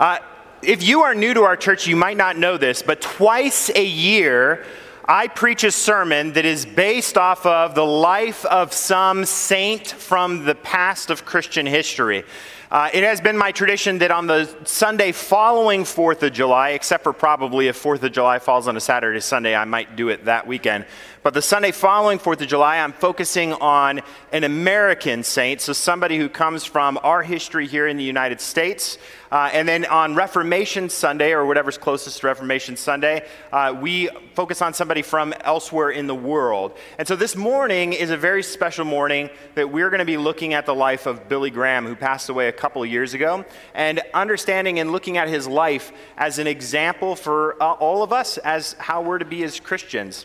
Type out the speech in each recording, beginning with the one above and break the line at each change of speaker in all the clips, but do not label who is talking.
Uh, if you are new to our church, you might not know this, but twice a year, I preach a sermon that is based off of the life of some saint from the past of Christian history. Uh, it has been my tradition that on the Sunday following 4th of July, except for probably if 4th of July falls on a Saturday, Sunday, I might do it that weekend. But the Sunday following 4th of July, I'm focusing on an American saint, so somebody who comes from our history here in the United States. Uh, and then on Reformation Sunday, or whatever's closest to Reformation Sunday, uh, we focus on somebody from elsewhere in the world. And so this morning is a very special morning that we're going to be looking at the life of Billy Graham, who passed away a couple of years ago, and understanding and looking at his life as an example for uh, all of us as how we're to be as Christians.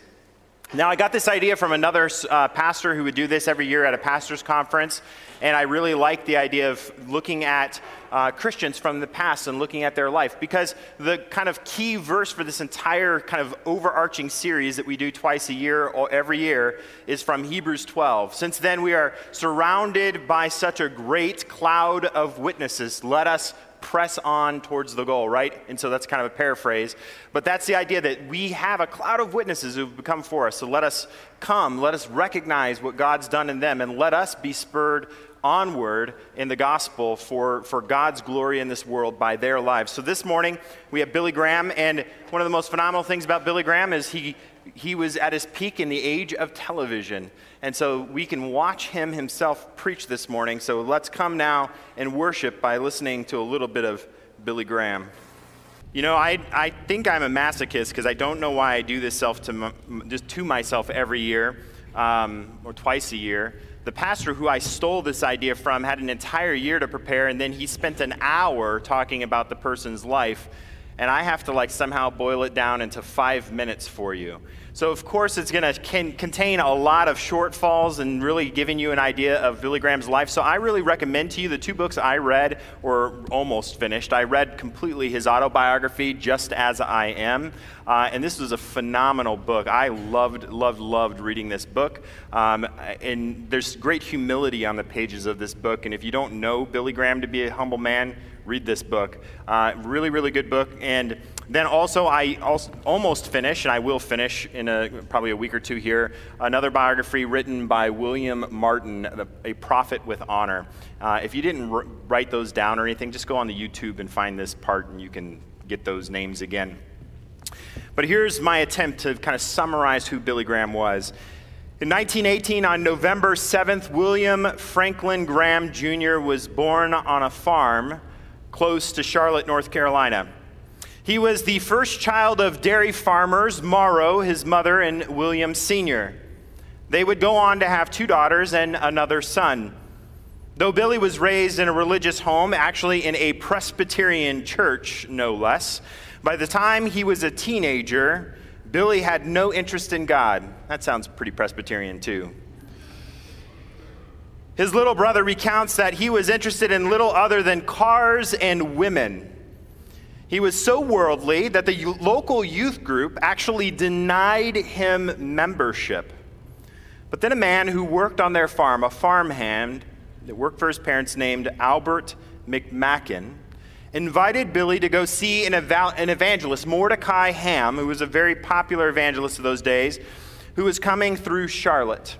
Now, I got this idea from another uh, pastor who would do this every year at a pastor's conference, and I really like the idea of looking at uh, Christians from the past and looking at their life because the kind of key verse for this entire kind of overarching series that we do twice a year or every year is from Hebrews 12. Since then, we are surrounded by such a great cloud of witnesses. Let us press on towards the goal, right? And so that's kind of a paraphrase. But that's the idea that we have a cloud of witnesses who've become for us. So let us come, let us recognize what God's done in them, and let us be spurred onward in the gospel for, for God's glory in this world by their lives. So this morning, we have Billy Graham, and one of the most phenomenal things about Billy Graham is he, he was at his peak in the age of television. And so we can watch him himself preach this morning. So let's come now and worship by listening to a little bit of Billy Graham. You know, I, I think I'm a masochist because I don't know why I do this self to just to myself every year um, or twice a year. The pastor who I stole this idea from had an entire year to prepare, and then he spent an hour talking about the person's life. And I have to like somehow boil it down into five minutes for you. So, of course, it's going to contain a lot of shortfalls and really giving you an idea of Billy Graham's life. So, I really recommend to you the two books I read or almost finished. I read completely his autobiography, Just As I Am. Uh, and this was a phenomenal book. I loved, loved, loved reading this book. Um, and there's great humility on the pages of this book. And if you don't know Billy Graham to be a humble man, read this book. Uh, really, really good book. And then also, I also almost finished, and I will finish in a, probably a week or two here, another biography written by William Martin, A Prophet with Honor. Uh, if you didn't r- write those down or anything, just go on the YouTube and find this part, and you can get those names again. But here's my attempt to kind of summarize who Billy Graham was. In 1918, on November 7th, William Franklin Graham Jr. was born on a farm close to Charlotte, North Carolina. He was the first child of dairy farmers, Morrow, his mother, and William Sr. They would go on to have two daughters and another son. Though Billy was raised in a religious home, actually in a Presbyterian church, no less, by the time he was a teenager, Billy had no interest in God. That sounds pretty Presbyterian, too. His little brother recounts that he was interested in little other than cars and women. He was so worldly that the local youth group actually denied him membership. But then a man who worked on their farm, a farmhand that worked for his parents named Albert McMakin, invited Billy to go see an, an evangelist, Mordecai Ham, who was a very popular evangelist of those days, who was coming through Charlotte.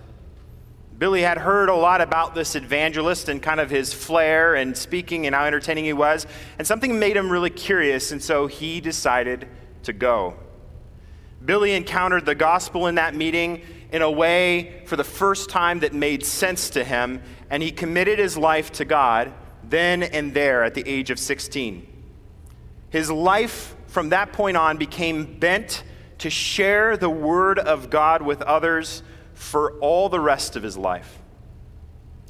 Billy had heard a lot about this evangelist and kind of his flair and speaking and how entertaining he was, and something made him really curious, and so he decided to go. Billy encountered the gospel in that meeting in a way for the first time that made sense to him, and he committed his life to God then and there at the age of 16. His life from that point on became bent to share the word of God with others for all the rest of his life.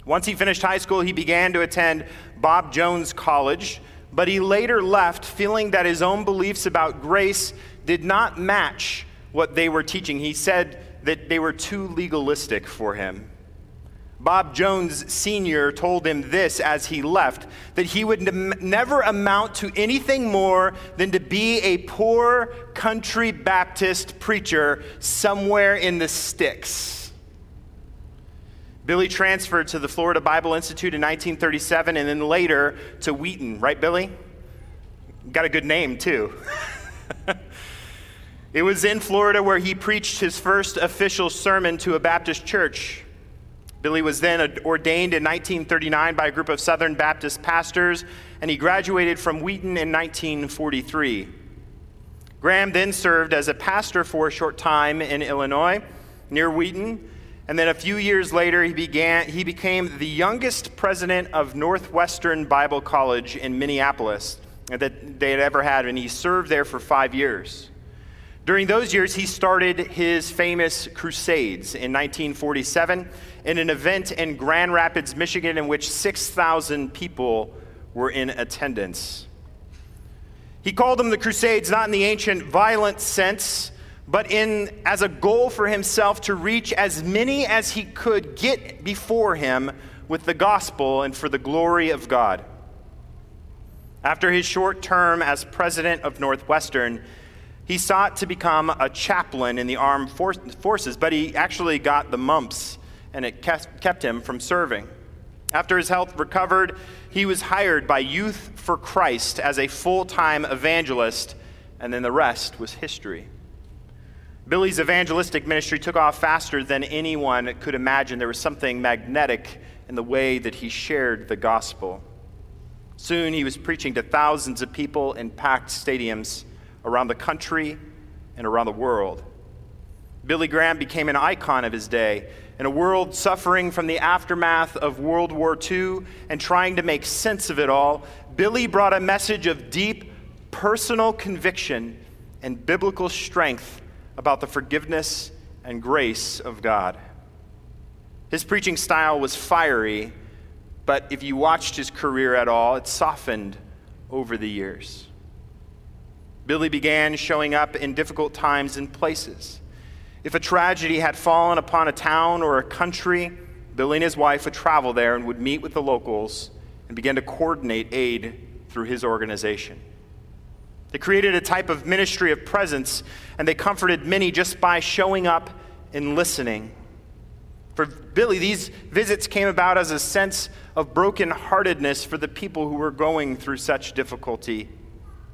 Once he finished high school, he began to attend Bob Jones College, but he later left feeling that his own beliefs about grace did not match what they were teaching. He said that they were too legalistic for him. Bob Jones Sr. told him this as he left that he would ne- never amount to anything more than to be a poor country Baptist preacher somewhere in the sticks. Billy transferred to the Florida Bible Institute in 1937 and then later to Wheaton, right, Billy? got a good name, too. it was in Florida where he preached his first official sermon to a Baptist church. Billy was then ordained in 1939 by a group of Southern Baptist pastors, and he graduated from Wheaton in 1943. Graham then served as a pastor for a short time in Illinois, near Wheaton, and then a few years later, he, began, he became the youngest president of Northwestern Bible College in Minneapolis that they had ever had, and he served there for five years. During those years, he started his famous Crusades in 1947 in an event in Grand Rapids, Michigan, in which 6,000 people were in attendance. He called them the Crusades not in the ancient violent sense, but in as a goal for himself to reach as many as he could get before him with the gospel and for the glory of God. After his short term as president of Northwestern, he sought to become a chaplain in the armed forces, but he actually got the mumps and it kept him from serving. After his health recovered, he was hired by Youth for Christ as a full time evangelist, and then the rest was history. Billy's evangelistic ministry took off faster than anyone could imagine. There was something magnetic in the way that he shared the gospel. Soon he was preaching to thousands of people in packed stadiums around the country and around the world. Billy Graham became an icon of his day. In a world suffering from the aftermath of World War II and trying to make sense of it all, Billy brought a message of deep personal conviction and biblical strength about the forgiveness and grace of God. His preaching style was fiery, but if you watched his career at all, it softened over the years. Billy began showing up in difficult times and places. If a tragedy had fallen upon a town or a country, Billy and his wife would travel there and would meet with the locals and begin to coordinate aid through his organization. They created a type of ministry of presence, and they comforted many just by showing up and listening. For Billy, these visits came about as a sense of brokenheartedness for the people who were going through such difficulty.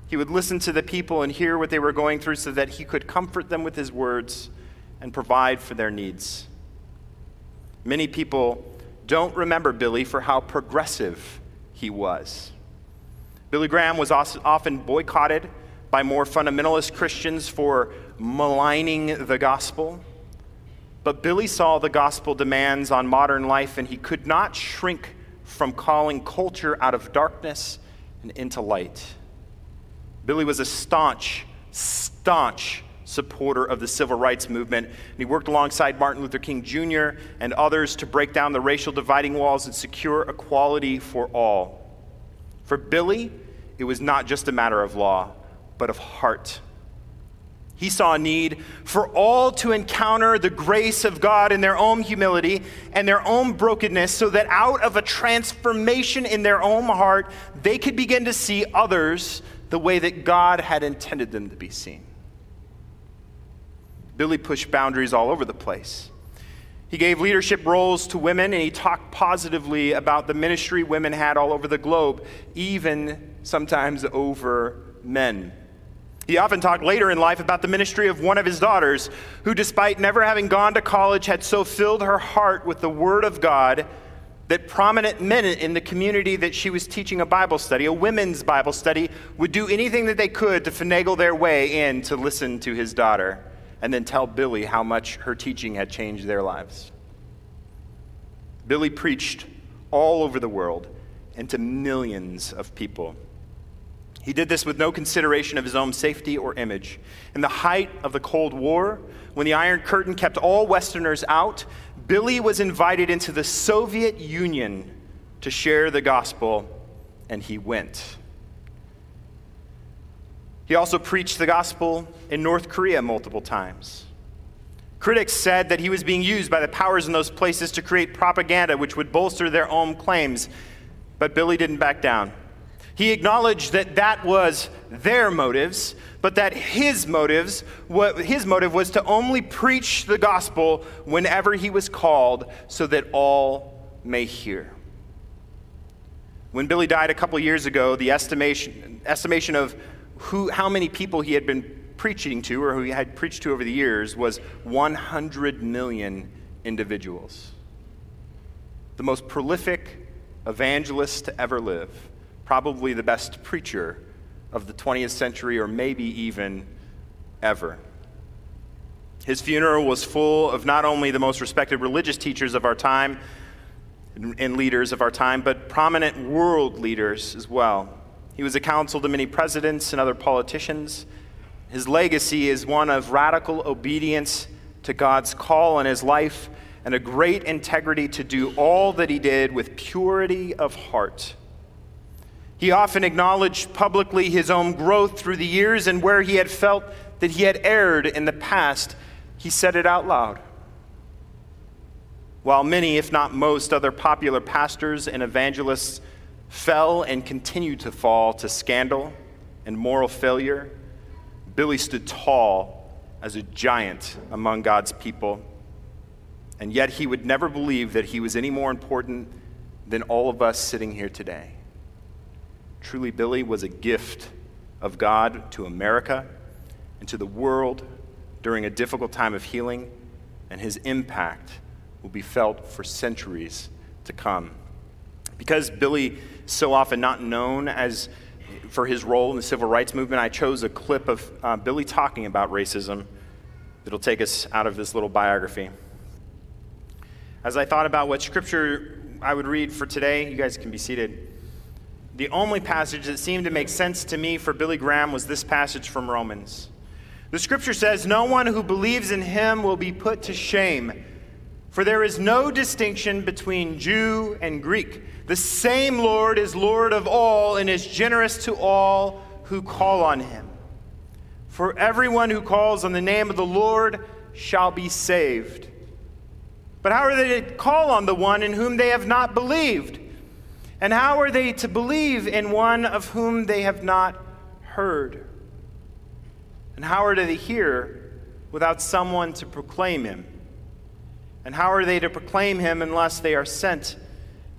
He would listen to the people and hear what they were going through so that he could comfort them with his words and provide for their needs. Many people don't remember Billy for how progressive he was. Billy Graham was often boycotted by more fundamentalist Christians for maligning the gospel. But Billy saw the gospel demands on modern life, and he could not shrink from calling culture out of darkness and into light. Billy was a staunch, staunch supporter of the civil rights movement. And he worked alongside Martin Luther King Jr. and others to break down the racial dividing walls and secure equality for all. For Billy, it was not just a matter of law, but of heart. He saw a need for all to encounter the grace of God in their own humility and their own brokenness, so that out of a transformation in their own heart, they could begin to see others the way that God had intended them to be seen. Billy pushed boundaries all over the place. He gave leadership roles to women and he talked positively about the ministry women had all over the globe, even sometimes over men. He often talked later in life about the ministry of one of his daughters, who, despite never having gone to college, had so filled her heart with the Word of God that prominent men in the community that she was teaching a Bible study, a women's Bible study, would do anything that they could to finagle their way in to listen to his daughter and then tell Billy how much her teaching had changed their lives. Billy preached all over the world and to millions of people. He did this with no consideration of his own safety or image. In the height of the Cold War, when the Iron Curtain kept all Westerners out, Billy was invited into the Soviet Union to share the gospel, and he went. He also preached the gospel in North Korea multiple times. Critics said that he was being used by the powers in those places to create propaganda which would bolster their own claims, but Billy didn't back down. He acknowledged that that was their motives, but that his motives, his motive was to only preach the gospel whenever he was called so that all may hear. When Billy died a couple years ago, the estimation, estimation of who, how many people he had been preaching to or who he had preached to over the years was 100 million individuals. The most prolific evangelist to ever live, probably the best preacher of the 20th century or maybe even ever. His funeral was full of not only the most respected religious teachers of our time and leaders of our time, but prominent world leaders as well. He was a counsel to many presidents and other politicians. His legacy is one of radical obedience to God's call on his life and a great integrity to do all that he did with purity of heart. He often acknowledged publicly his own growth through the years and where he had felt that he had erred in the past, he said it out loud. While many, if not most, other popular pastors and evangelists fell and continued to fall to scandal and moral failure, Billy stood tall as a giant among God's people. And yet he would never believe that he was any more important than all of us sitting here today. Truly, Billy was a gift of God to America and to the world during a difficult time of healing, and his impact will be felt for centuries to come. Because Billy so often not known as for his role in the civil rights movement, I chose a clip of uh, Billy talking about racism that'll take us out of this little biography. As I thought about what scripture I would read for today, you guys can be seated. The only passage that seemed to make sense to me for Billy Graham was this passage from Romans. The scripture says, No one who believes in him will be put to shame, for there is no distinction between Jew and Greek the same Lord is Lord of all and is generous to all who call on him. For everyone who calls on the name of the Lord shall be saved. But how are they to call on the one in whom they have not believed? And how are they to believe in one of whom they have not heard? And how are they to hear without someone to proclaim him? And how are they to proclaim him unless they are sent?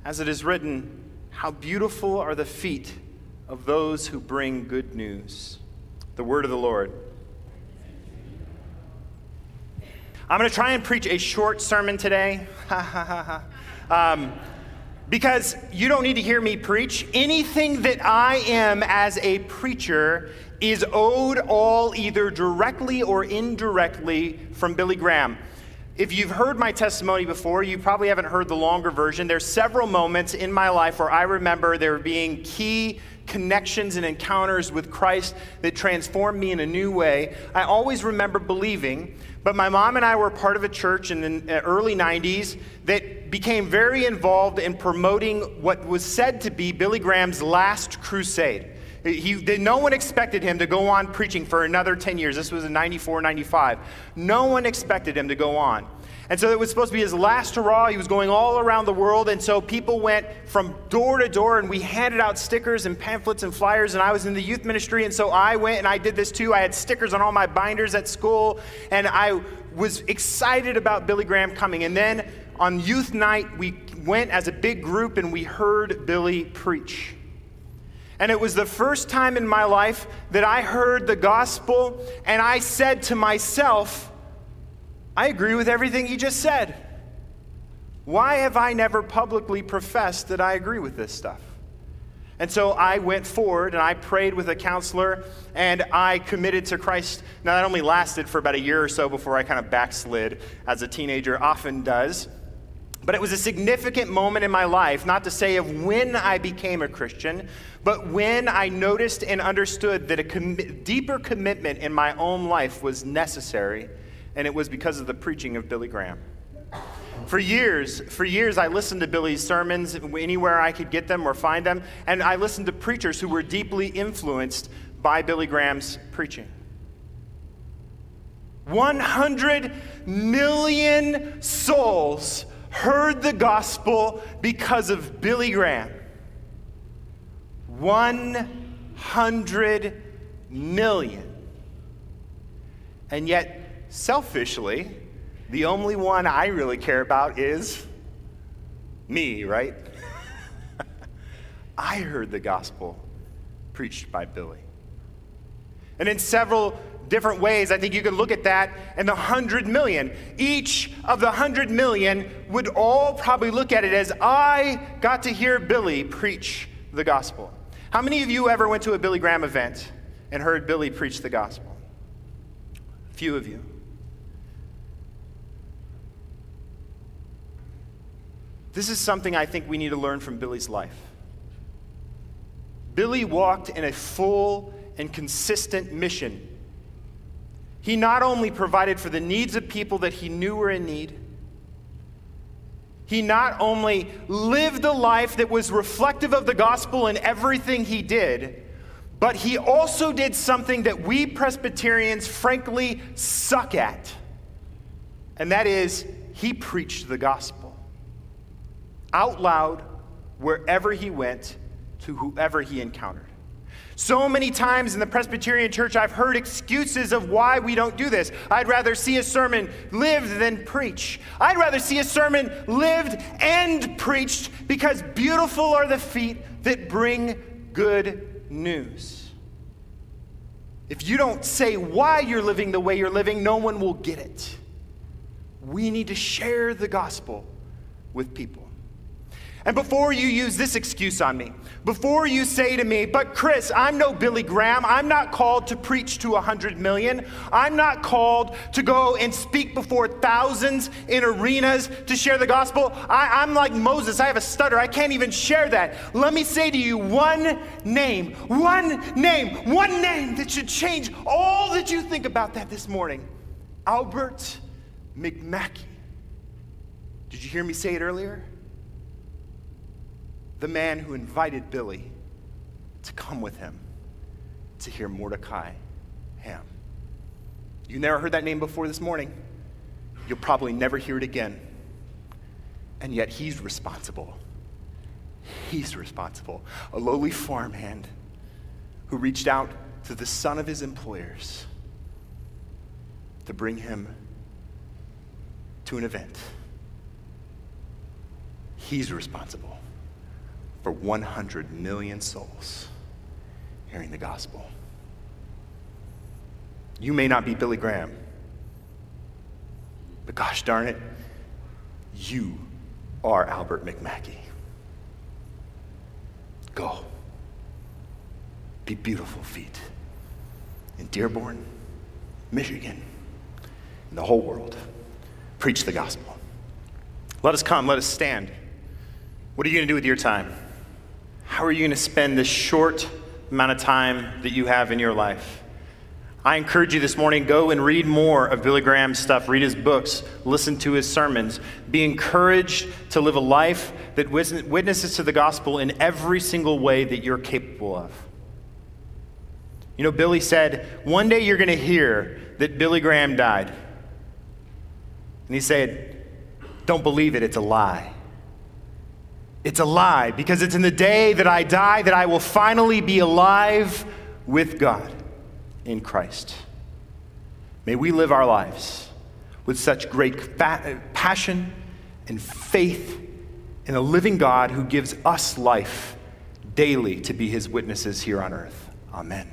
As it is written, How beautiful are the feet of those who bring good news. The word of the Lord. I'm going to try and preach a short sermon today. um, because you don't need to hear me preach. Anything that I am as a preacher is owed all either directly or indirectly from Billy Graham. If you've heard my testimony before, you probably haven't heard the longer version. There's several moments in my life where I remember there being key connections and encounters with Christ that transformed me in a new way. I always remember believing, but my mom and I were part of a church in the uh, early 90s that became very involved in promoting what was said to be Billy Graham's last crusade. He, no one expected him to go on preaching for another 10 years. This was in 94, 95. No one expected him to go on. And so it was supposed to be his last hurrah. He was going all around the world. And so people went from door to door and we handed out stickers and pamphlets and flyers. And I was in the youth ministry. And so I went and I did this too. I had stickers on all my binders at school. And I was excited about Billy Graham coming. And then on youth night, we went as a big group and we heard Billy preach. And it was the first time in my life that I heard the gospel and I said to myself, I agree with everything he just said. Why have I never publicly professed that I agree with this stuff? And so I went forward and I prayed with a counselor and I committed to Christ. Now, that only lasted for about a year or so before I kind of backslid, as a teenager often does. But it was a significant moment in my life, not to say of when I became a Christian, but when I noticed and understood that a com- deeper commitment in my own life was necessary, and it was because of the preaching of Billy Graham. For years, for years, I listened to Billy's sermons anywhere I could get them or find them, and I listened to preachers who were deeply influenced by Billy Graham's preaching. 100 million souls heard the gospel because of Billy Graham. 100 million. And yet, selfishly, the only one I really care about is me, right? I heard the gospel preached by Billy. And in several different ways, I think you could look at that and the hundred million. Each of the hundred million would all probably look at it as I got to hear Billy preach the gospel. How many of you ever went to a Billy Graham event and heard Billy preach the gospel? A few of you. This is something I think we need to learn from Billy's life. Billy walked in a full and consistent mission. He not only provided for the needs of people that he knew were in need, he not only lived a life that was reflective of the gospel in everything he did, but he also did something that we Presbyterians frankly suck at. And that is, he preached the gospel out loud wherever he went to whoever he encountered. So many times in the Presbyterian church, I've heard excuses of why we don't do this. I'd rather see a sermon lived than preach. I'd rather see a sermon lived and preached because beautiful are the feet that bring good news. If you don't say why you're living the way you're living, no one will get it. We need to share the gospel with people. And before you use this excuse on me, before you say to me, but Chris, I'm no Billy Graham. I'm not called to preach to a hundred million. I'm not called to go and speak before thousands in arenas to share the gospel. I, am like Moses. I have a stutter. I can't even share that. Let me say to you one name, one name, one name that should change all that you think about that this morning Albert McMackey. Did you hear me say it earlier? The man who invited Billy to come with him to hear Mordecai Ham. You never heard that name before this morning. You'll probably never hear it again. And yet he's responsible. He's responsible. A lowly farmhand who reached out to the son of his employers to bring him to an event. He's responsible for 100 million souls hearing the gospel. You may not be Billy Graham, but gosh darn it, you are Albert McMackey. Go. Be beautiful feet in Dearborn, Michigan, in the whole world. Preach the gospel. Let us come, let us stand. What are you going to do with your time? How are you going to spend this short amount of time that you have in your life? I encourage you this morning go and read more of Billy Graham's stuff, read his books, listen to his sermons. Be encouraged to live a life that witnesses to the gospel in every single way that you're capable of. You know, Billy said, One day you're going to hear that Billy Graham died. And he said, Don't believe it, it's a lie. It's a lie because it's in the day that I die that I will finally be alive with God in Christ. May we live our lives with such great passion and faith in a living God who gives us life daily to be his witnesses here on earth. Amen.